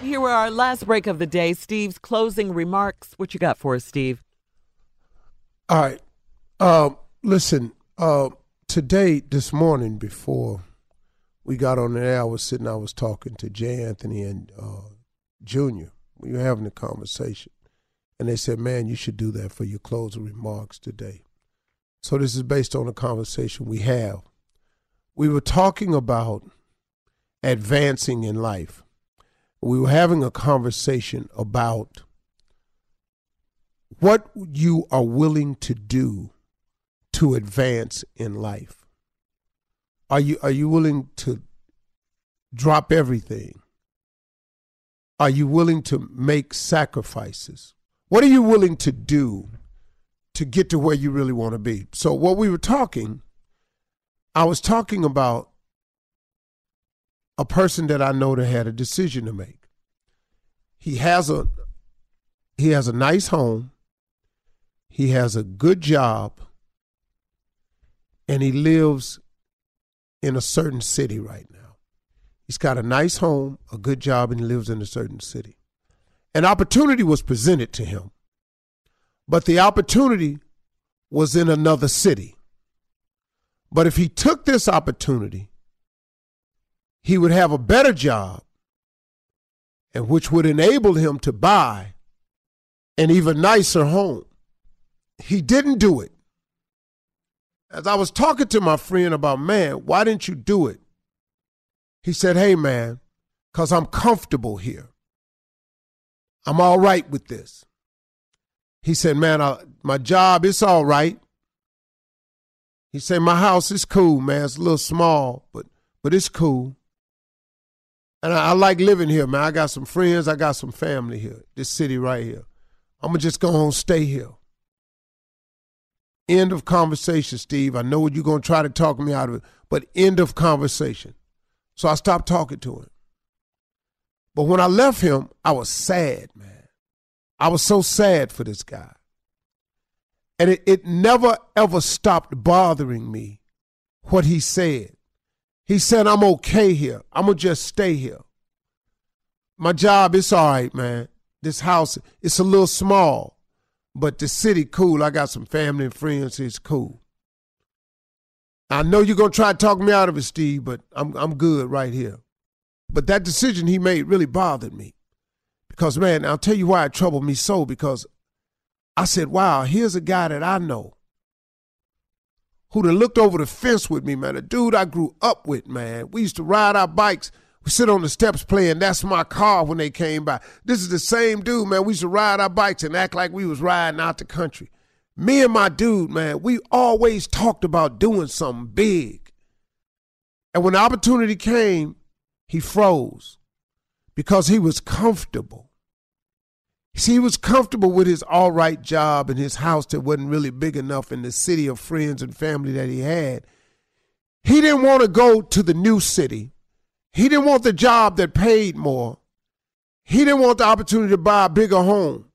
Here are our last break of the day. Steve's closing remarks. What you got for us, Steve? All right. Uh, listen, uh, today, this morning, before we got on the air, I was sitting, I was talking to Jay Anthony and uh, Junior. We were having a conversation. And they said, man, you should do that for your closing remarks today. So this is based on a conversation we have. We were talking about advancing in life. We were having a conversation about what you are willing to do to advance in life. Are you are you willing to drop everything? Are you willing to make sacrifices? What are you willing to do to get to where you really want to be? So what we were talking I was talking about a person that I know that had a decision to make. He has a he has a nice home. He has a good job and he lives in a certain city right now. He's got a nice home, a good job, and he lives in a certain city. An opportunity was presented to him, but the opportunity was in another city. But if he took this opportunity, he would have a better job, and which would enable him to buy an even nicer home. He didn't do it. As I was talking to my friend about, man, why didn't you do it? He said, hey, man, because I'm comfortable here. I'm all right with this. He said, man, I, my job, it's all right. He said, my house is cool, man. It's a little small, but but it's cool. And I, I like living here, man. I got some friends. I got some family here, this city right here. I'm going to just go home stay here. End of conversation, Steve. I know what you're going to try to talk me out of it, but end of conversation. So I stopped talking to him. But when I left him, I was sad, man. I was so sad for this guy. And it, it never, ever stopped bothering me what he said. He said, I'm okay here. I'm going to just stay here. My job, it's all right, man. This house, it's a little small, but the city cool. I got some family and friends. It's cool. I know you're going to try to talk me out of it, Steve, but I'm, I'm good right here. But that decision he made really bothered me. Because, man, I'll tell you why it troubled me so. Because I said, wow, here's a guy that I know who done looked over the fence with me, man. A dude I grew up with, man. We used to ride our bikes. We sit on the steps playing That's My Car when they came by. This is the same dude, man. We used to ride our bikes and act like we was riding out the country. Me and my dude, man, we always talked about doing something big. And when the opportunity came, he froze because he was comfortable. He was comfortable with his all right job and his house that wasn't really big enough in the city of friends and family that he had. He didn't want to go to the new city. He didn't want the job that paid more. He didn't want the opportunity to buy a bigger home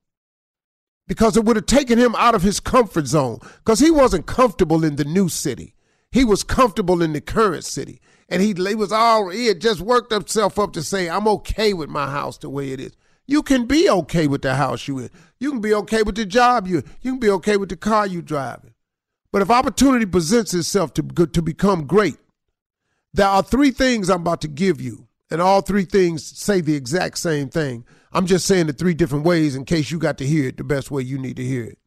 because it would have taken him out of his comfort zone because he wasn't comfortable in the new city. He was comfortable in the current city. And he, he was all, he had just worked himself up to say, I'm okay with my house the way it is. You can be okay with the house you in. You can be okay with the job you You can be okay with the car you driving. But if opportunity presents itself to, to become great, there are three things I'm about to give you. And all three things say the exact same thing. I'm just saying it three different ways in case you got to hear it the best way you need to hear it.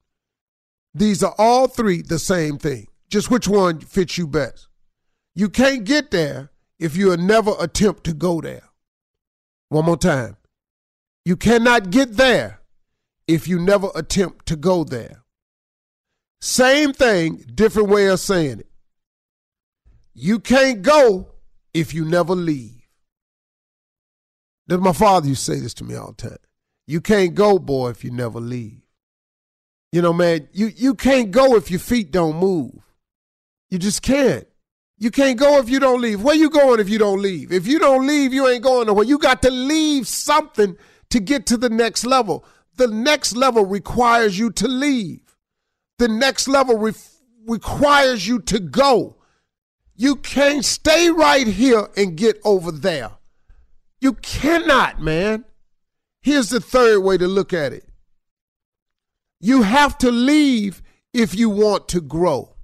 These are all three the same thing. Just which one fits you best. You can't get there if you never attempt to go there. One more time. You cannot get there if you never attempt to go there. Same thing, different way of saying it. You can't go if you never leave. That my father used to say this to me all the time. You can't go, boy, if you never leave. You know, man, you, you can't go if your feet don't move. You just can't. You can't go if you don't leave. Where you going if you don't leave? If you don't leave, you ain't going nowhere. You got to leave something to get to the next level. The next level requires you to leave. The next level re- requires you to go. You can't stay right here and get over there. You cannot, man. Here's the third way to look at it you have to leave if you want to grow.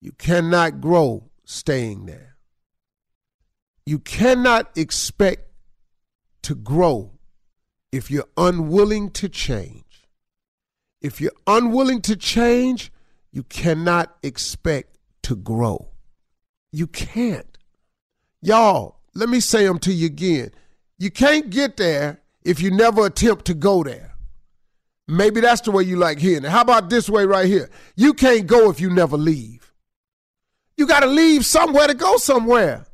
You cannot grow staying there. You cannot expect to grow if you're unwilling to change. If you're unwilling to change, you cannot expect to grow. You can't. Y'all, let me say them to you again. You can't get there if you never attempt to go there. Maybe that's the way you like hearing it. How about this way right here? You can't go if you never leave. You got to leave somewhere to go somewhere.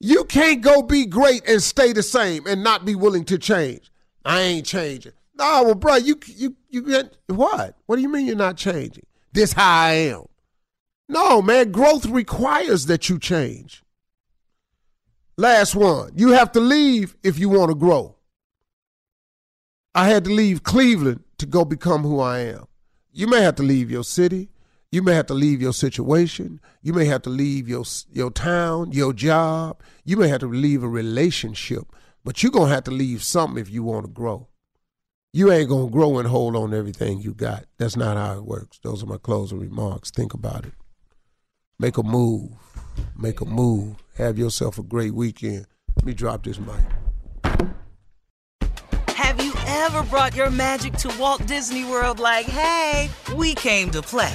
You can't go be great and stay the same and not be willing to change. I ain't changing. No, well, bro, you you you get what? What do you mean you're not changing? This how I am. No, man, growth requires that you change. Last one. You have to leave if you want to grow. I had to leave Cleveland to go become who I am. You may have to leave your city. You may have to leave your situation. You may have to leave your your town, your job. You may have to leave a relationship, but you're gonna have to leave something if you want to grow. You ain't gonna grow and hold on everything you got. That's not how it works. Those are my closing remarks. Think about it. Make a move. Make a move. Have yourself a great weekend. Let me drop this mic. Have you ever brought your magic to Walt Disney World like, hey, we came to play?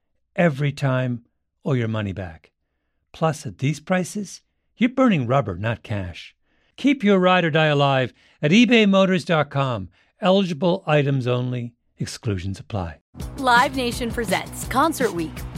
every time, or your money back. Plus, at these prices, you're burning rubber, not cash. Keep your ride or die alive at ebaymotors.com. Eligible items only, exclusions apply. Live Nation presents Concert Week.